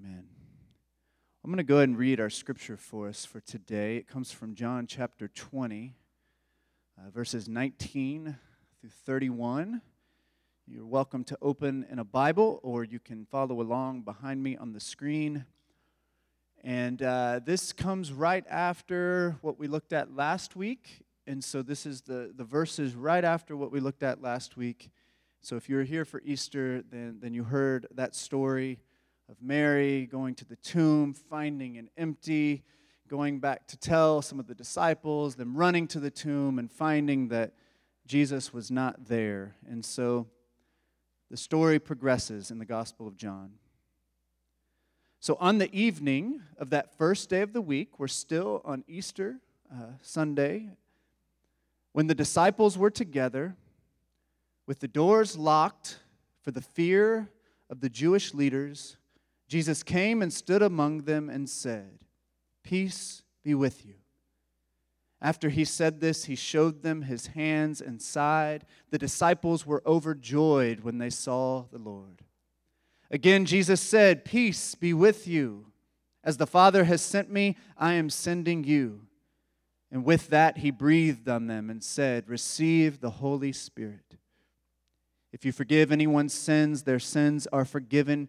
Amen. I'm going to go ahead and read our scripture for us for today. It comes from John chapter 20, uh, verses 19 through 31. You're welcome to open in a Bible or you can follow along behind me on the screen. And uh, this comes right after what we looked at last week. And so this is the, the verses right after what we looked at last week. So if you were here for Easter, then, then you heard that story of Mary going to the tomb, finding it empty, going back to tell some of the disciples, them running to the tomb and finding that Jesus was not there. And so the story progresses in the Gospel of John. So, on the evening of that first day of the week, we're still on Easter uh, Sunday, when the disciples were together, with the doors locked for the fear of the Jewish leaders, Jesus came and stood among them and said, Peace be with you. After he said this, he showed them his hands and side. The disciples were overjoyed when they saw the Lord. Again, Jesus said, Peace be with you. As the Father has sent me, I am sending you. And with that, he breathed on them and said, Receive the Holy Spirit. If you forgive anyone's sins, their sins are forgiven.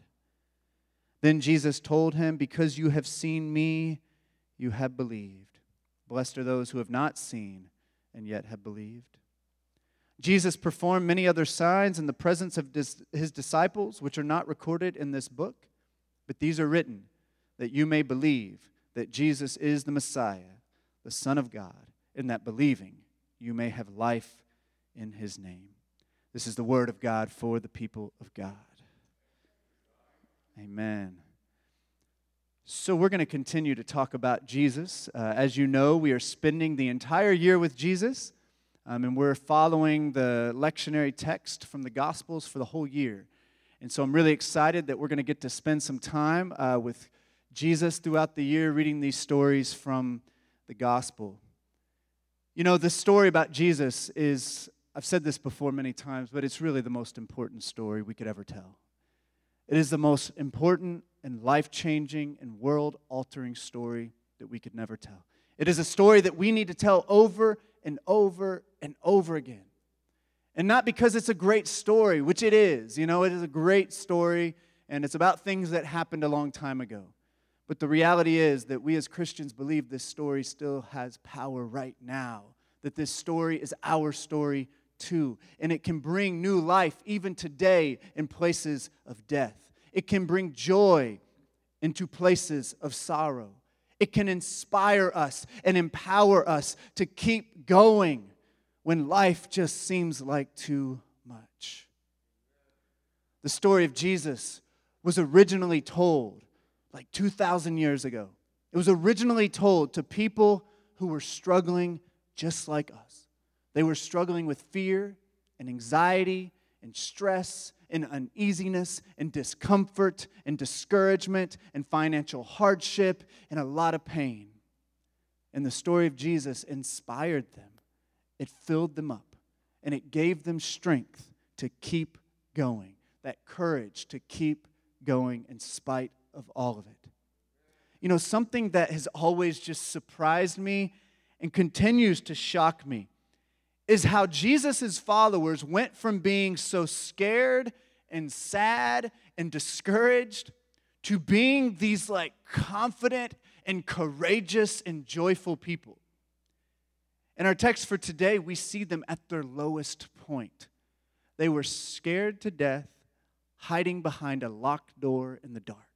Then Jesus told him, Because you have seen me, you have believed. Blessed are those who have not seen and yet have believed. Jesus performed many other signs in the presence of his disciples, which are not recorded in this book, but these are written that you may believe that Jesus is the Messiah, the Son of God, and that believing you may have life in his name. This is the word of God for the people of God. Amen. So, we're going to continue to talk about Jesus. Uh, as you know, we are spending the entire year with Jesus. Um, and we're following the lectionary text from the Gospels for the whole year. And so I'm really excited that we're going to get to spend some time uh, with Jesus throughout the year, reading these stories from the Gospel. You know, the story about Jesus is, I've said this before many times, but it's really the most important story we could ever tell. It is the most important and life changing and world altering story that we could never tell. It is a story that we need to tell over and over and over again. And not because it's a great story, which it is. You know, it is a great story and it's about things that happened a long time ago. But the reality is that we as Christians believe this story still has power right now, that this story is our story And it can bring new life even today in places of death. It can bring joy into places of sorrow. It can inspire us and empower us to keep going when life just seems like too much. The story of Jesus was originally told like 2,000 years ago. It was originally told to people who were struggling just like us. They were struggling with fear and anxiety and stress and uneasiness and discomfort and discouragement and financial hardship and a lot of pain. And the story of Jesus inspired them, it filled them up, and it gave them strength to keep going, that courage to keep going in spite of all of it. You know, something that has always just surprised me and continues to shock me is how Jesus' followers went from being so scared and sad and discouraged to being these like confident and courageous and joyful people. In our text for today, we see them at their lowest point. They were scared to death, hiding behind a locked door in the dark.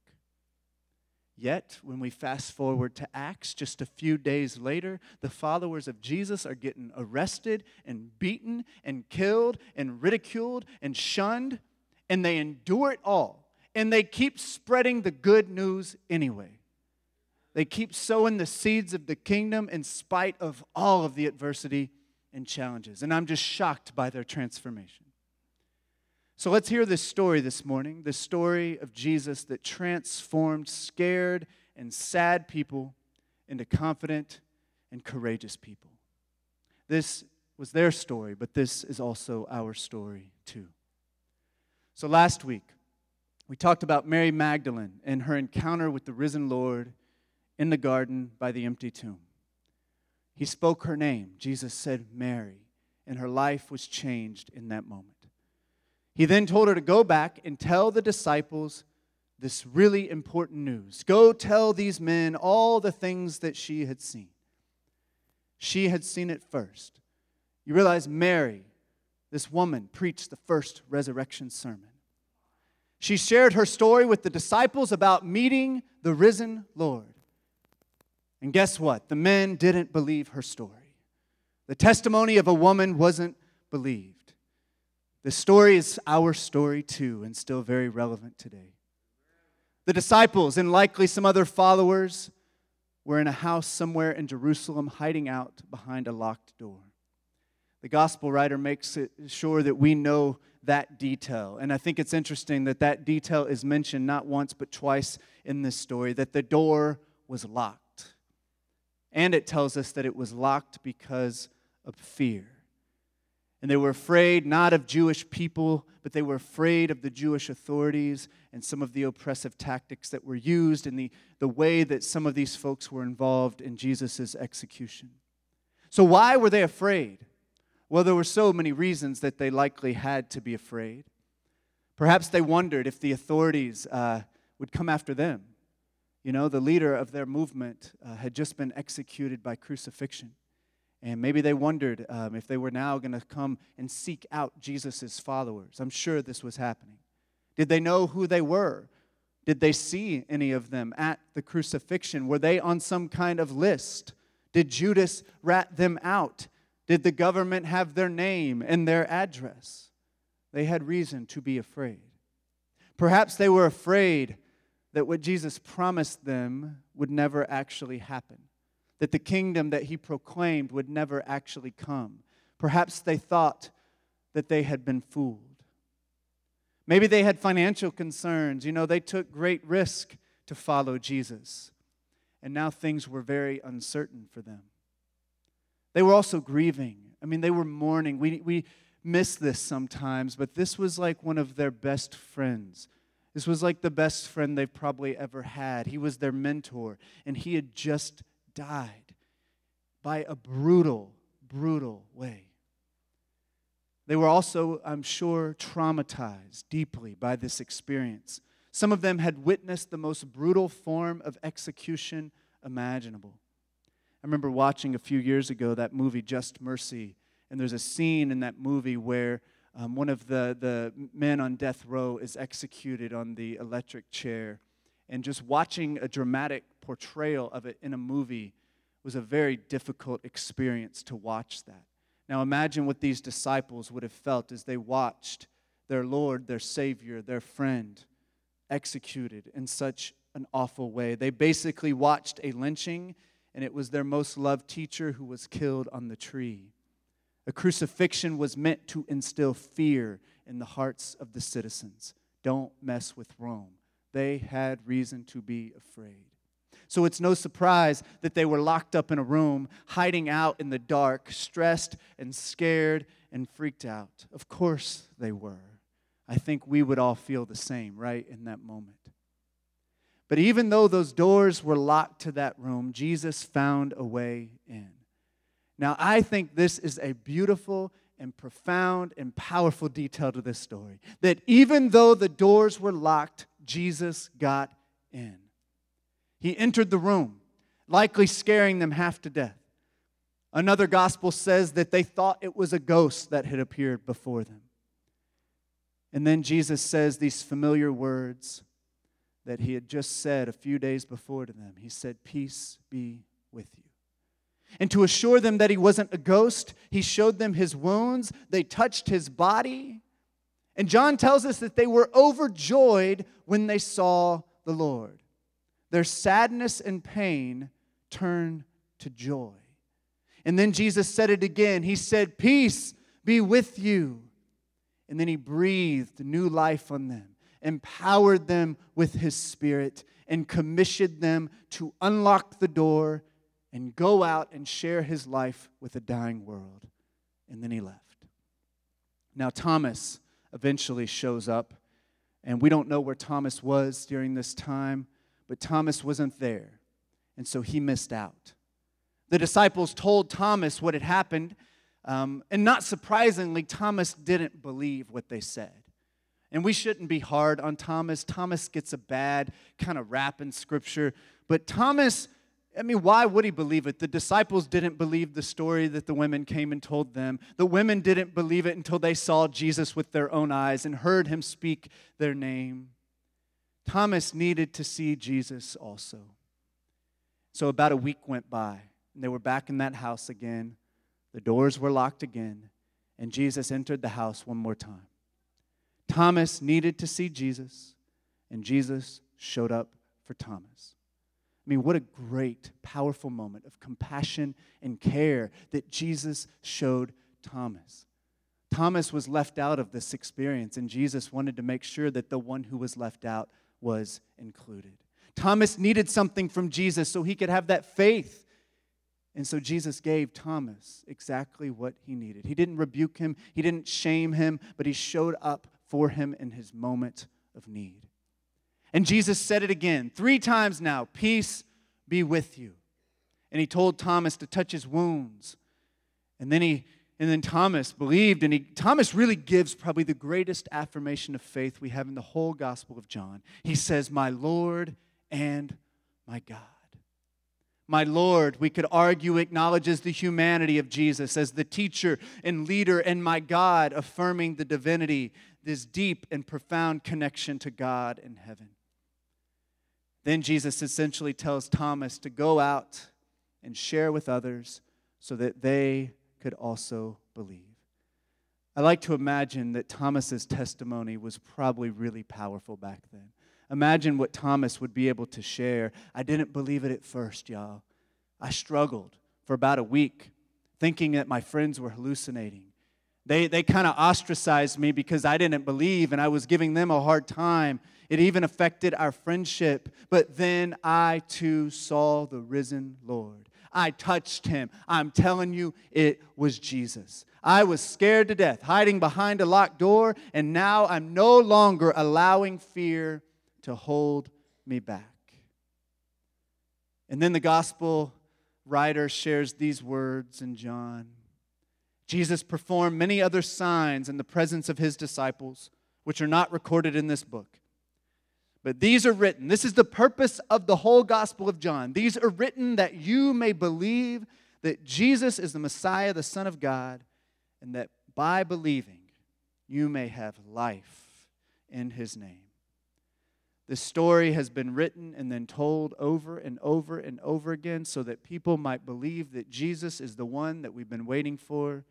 Yet, when we fast forward to Acts, just a few days later, the followers of Jesus are getting arrested and beaten and killed and ridiculed and shunned, and they endure it all. And they keep spreading the good news anyway. They keep sowing the seeds of the kingdom in spite of all of the adversity and challenges. And I'm just shocked by their transformation. So let's hear this story this morning the story of Jesus that transformed scared and sad people into confident and courageous people. This was their story, but this is also our story too. So last week, we talked about Mary Magdalene and her encounter with the risen Lord in the garden by the empty tomb. He spoke her name. Jesus said, Mary, and her life was changed in that moment. He then told her to go back and tell the disciples this really important news. Go tell these men all the things that she had seen. She had seen it first. You realize Mary, this woman, preached the first resurrection sermon. She shared her story with the disciples about meeting the risen Lord. And guess what? The men didn't believe her story. The testimony of a woman wasn't believed. The story is our story too, and still very relevant today. The disciples, and likely some other followers, were in a house somewhere in Jerusalem, hiding out behind a locked door. The gospel writer makes sure that we know that detail. And I think it's interesting that that detail is mentioned not once but twice in this story that the door was locked. And it tells us that it was locked because of fear. And they were afraid not of Jewish people, but they were afraid of the Jewish authorities and some of the oppressive tactics that were used and the, the way that some of these folks were involved in Jesus' execution. So, why were they afraid? Well, there were so many reasons that they likely had to be afraid. Perhaps they wondered if the authorities uh, would come after them. You know, the leader of their movement uh, had just been executed by crucifixion. And maybe they wondered um, if they were now going to come and seek out Jesus' followers. I'm sure this was happening. Did they know who they were? Did they see any of them at the crucifixion? Were they on some kind of list? Did Judas rat them out? Did the government have their name and their address? They had reason to be afraid. Perhaps they were afraid that what Jesus promised them would never actually happen that the kingdom that he proclaimed would never actually come. Perhaps they thought that they had been fooled. Maybe they had financial concerns. You know, they took great risk to follow Jesus, and now things were very uncertain for them. They were also grieving. I mean, they were mourning. We, we miss this sometimes, but this was like one of their best friends. This was like the best friend they've probably ever had. He was their mentor, and he had just died by a brutal, brutal way. They were also, I'm sure, traumatized deeply by this experience. Some of them had witnessed the most brutal form of execution imaginable. I remember watching a few years ago that movie, Just Mercy, and there's a scene in that movie where um, one of the, the men on death row is executed on the electric chair. And just watching a dramatic portrayal of it in a movie was a very difficult experience to watch that. Now imagine what these disciples would have felt as they watched their Lord, their Savior, their friend executed in such an awful way. They basically watched a lynching, and it was their most loved teacher who was killed on the tree. A crucifixion was meant to instill fear in the hearts of the citizens. Don't mess with Rome. They had reason to be afraid. So it's no surprise that they were locked up in a room, hiding out in the dark, stressed and scared and freaked out. Of course they were. I think we would all feel the same, right, in that moment. But even though those doors were locked to that room, Jesus found a way in. Now, I think this is a beautiful and profound and powerful detail to this story. That even though the doors were locked, Jesus got in. He entered the room, likely scaring them half to death. Another gospel says that they thought it was a ghost that had appeared before them. And then Jesus says these familiar words that he had just said a few days before to them. He said, Peace be with you. And to assure them that he wasn't a ghost, he showed them his wounds. They touched his body. And John tells us that they were overjoyed when they saw the Lord. Their sadness and pain turned to joy. And then Jesus said it again. He said, Peace be with you. And then he breathed new life on them, empowered them with his spirit, and commissioned them to unlock the door and go out and share his life with a dying world. And then he left. Now, Thomas eventually shows up, and we don't know where Thomas was during this time, but Thomas wasn't there, and so he missed out. The disciples told Thomas what had happened, um, and not surprisingly, Thomas didn't believe what they said. And we shouldn't be hard on Thomas. Thomas gets a bad kind of rap in Scripture, but Thomas I mean, why would he believe it? The disciples didn't believe the story that the women came and told them. The women didn't believe it until they saw Jesus with their own eyes and heard him speak their name. Thomas needed to see Jesus also. So about a week went by, and they were back in that house again. The doors were locked again, and Jesus entered the house one more time. Thomas needed to see Jesus, and Jesus showed up for Thomas. I mean, what a great, powerful moment of compassion and care that Jesus showed Thomas. Thomas was left out of this experience, and Jesus wanted to make sure that the one who was left out was included. Thomas needed something from Jesus so he could have that faith. And so Jesus gave Thomas exactly what he needed. He didn't rebuke him, he didn't shame him, but he showed up for him in his moment of need. And Jesus said it again, three times now Peace be with you. And he told Thomas to touch his wounds. And then he and then Thomas believed, and he, Thomas really gives probably the greatest affirmation of faith we have in the whole Gospel of John. He says, My Lord and my God. My Lord, we could argue, acknowledges the humanity of Jesus as the teacher and leader, and my God, affirming the divinity, this deep and profound connection to God in heaven. Then Jesus essentially tells Thomas to go out and share with others so that they could also believe. I like to imagine that Thomas's testimony was probably really powerful back then. Imagine what Thomas would be able to share. I didn't believe it at first, y'all. I struggled for about a week thinking that my friends were hallucinating. They, they kind of ostracized me because I didn't believe and I was giving them a hard time. It even affected our friendship. But then I too saw the risen Lord. I touched him. I'm telling you, it was Jesus. I was scared to death, hiding behind a locked door, and now I'm no longer allowing fear to hold me back. And then the gospel writer shares these words in John Jesus performed many other signs in the presence of his disciples, which are not recorded in this book. But these are written. This is the purpose of the whole Gospel of John. These are written that you may believe that Jesus is the Messiah, the Son of God, and that by believing you may have life in his name. This story has been written and then told over and over and over again so that people might believe that Jesus is the one that we've been waiting for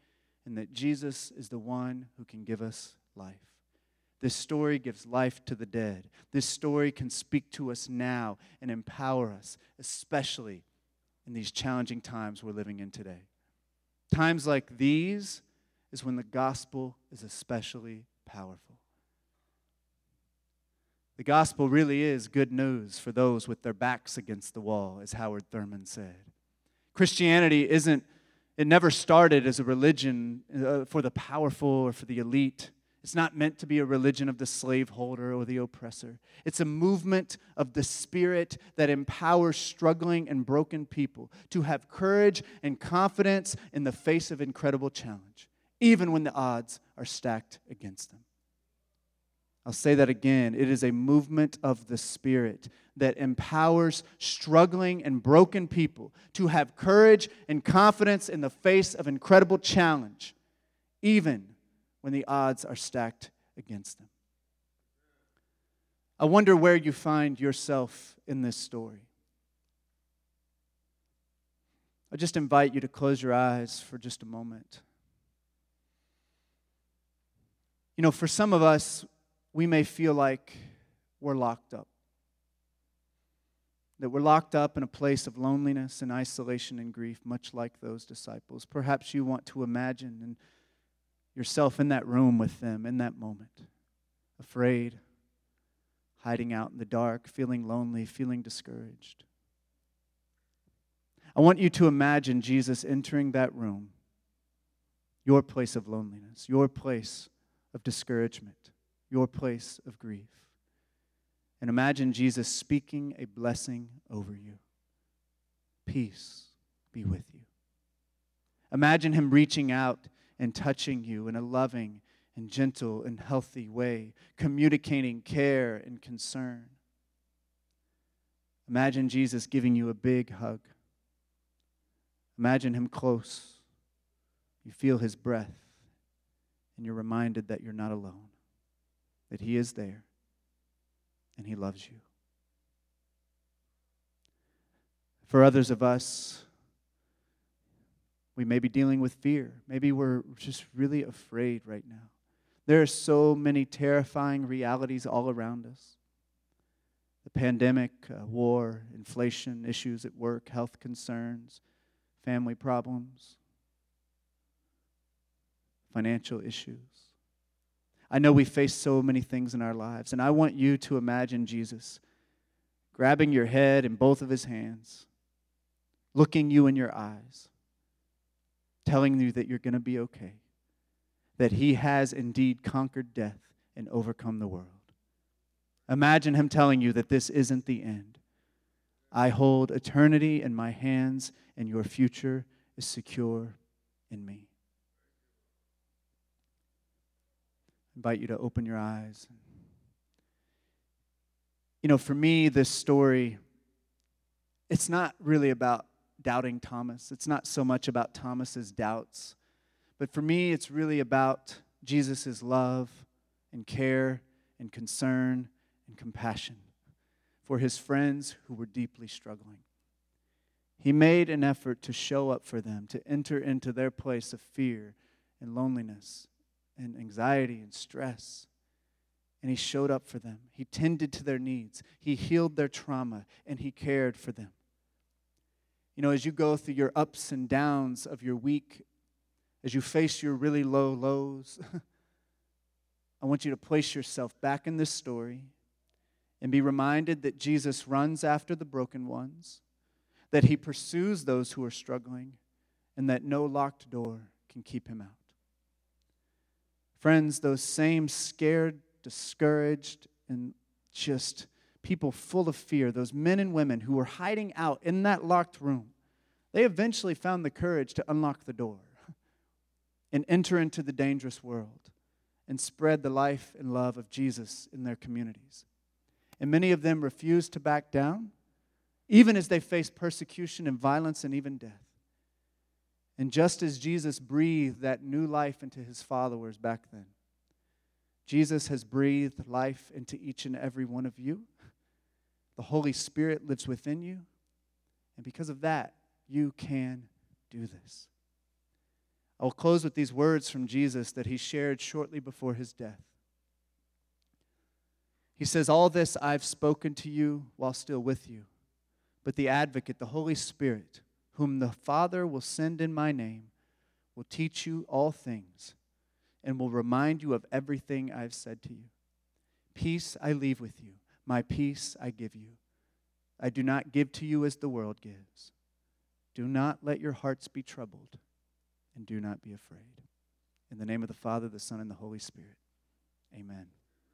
and that Jesus is the one who can give us life. This story gives life to the dead. This story can speak to us now and empower us, especially in these challenging times we're living in today. Times like these is when the gospel is especially powerful. The gospel really is good news for those with their backs against the wall, as Howard Thurman said. Christianity isn't, it never started as a religion uh, for the powerful or for the elite. It's not meant to be a religion of the slaveholder or the oppressor. It's a movement of the Spirit that empowers struggling and broken people to have courage and confidence in the face of incredible challenge, even when the odds are stacked against them. I'll say that again. It is a movement of the Spirit that empowers struggling and broken people to have courage and confidence in the face of incredible challenge, even when the odds are stacked against them. I wonder where you find yourself in this story. I just invite you to close your eyes for just a moment. You know, for some of us, we may feel like we're locked up. That we're locked up in a place of loneliness and isolation and grief, much like those disciples. Perhaps you want to imagine yourself in that room with them in that moment, afraid, hiding out in the dark, feeling lonely, feeling discouraged. I want you to imagine Jesus entering that room, your place of loneliness, your place of discouragement, your place of grief. And imagine Jesus speaking a blessing over you. Peace be with you. Imagine him reaching out and touching you in a loving and gentle and healthy way, communicating care and concern. Imagine Jesus giving you a big hug. Imagine him close. You feel his breath and you're reminded that you're not alone, that He is there and He loves you. For others of us, we may be dealing with fear. Maybe we're just really afraid right now. There are so many terrifying realities all around us the pandemic, uh, war, inflation, issues at work, health concerns, family problems financial issues. I know we face so many things in our lives, and I want you to imagine Jesus grabbing your head in both of his hands, looking you in your eyes, telling you that you're going to be okay, that he has indeed conquered death and overcome the world. Imagine him telling you that this isn't the end. I hold eternity in my hands, and your future is secure in me. I invite you to open your eyes. You know, for me, this story, it's not really about doubting Thomas. It's not so much about Thomas's doubts. But for me, it's really about Jesus' love and care and concern and compassion for his friends who were deeply struggling. He made an effort to show up for them, to enter into their place of fear and loneliness and anxiety and stress. And he showed up for them. He tended to their needs. He healed their trauma and he cared for them. You know, as you go through your ups and downs of your week, as you face your really low lows, I want you to place yourself back in this story and be reminded that Jesus runs after the broken ones, that he pursues those who are struggling, and that no locked door can keep him out. Friends, those same scared, discouraged, and just people full of fear, those men and women who were hiding out in that locked room, they eventually found the courage to unlock the door and enter into the dangerous world and spread the life and love of Jesus in their communities. And many of them refused to back down, even as they faced persecution and violence and even death. And just as Jesus breathed that new life into his followers back then, Jesus has breathed life into each and every one of you. The Holy Spirit lives within you. And because of that, you can do this. I will close with these words from Jesus that he shared shortly before his death. He says, All this I've spoken to you while still with you, but the advocate, the Holy Spirit, whom the Father will send in my name, will teach you all things and will remind you of everything I've said to you. Peace I leave with you, my peace I give you. I do not give to you as the world gives. Do not let your hearts be troubled, and do not be afraid. In the name of the Father, the Son, and the Holy Spirit, amen.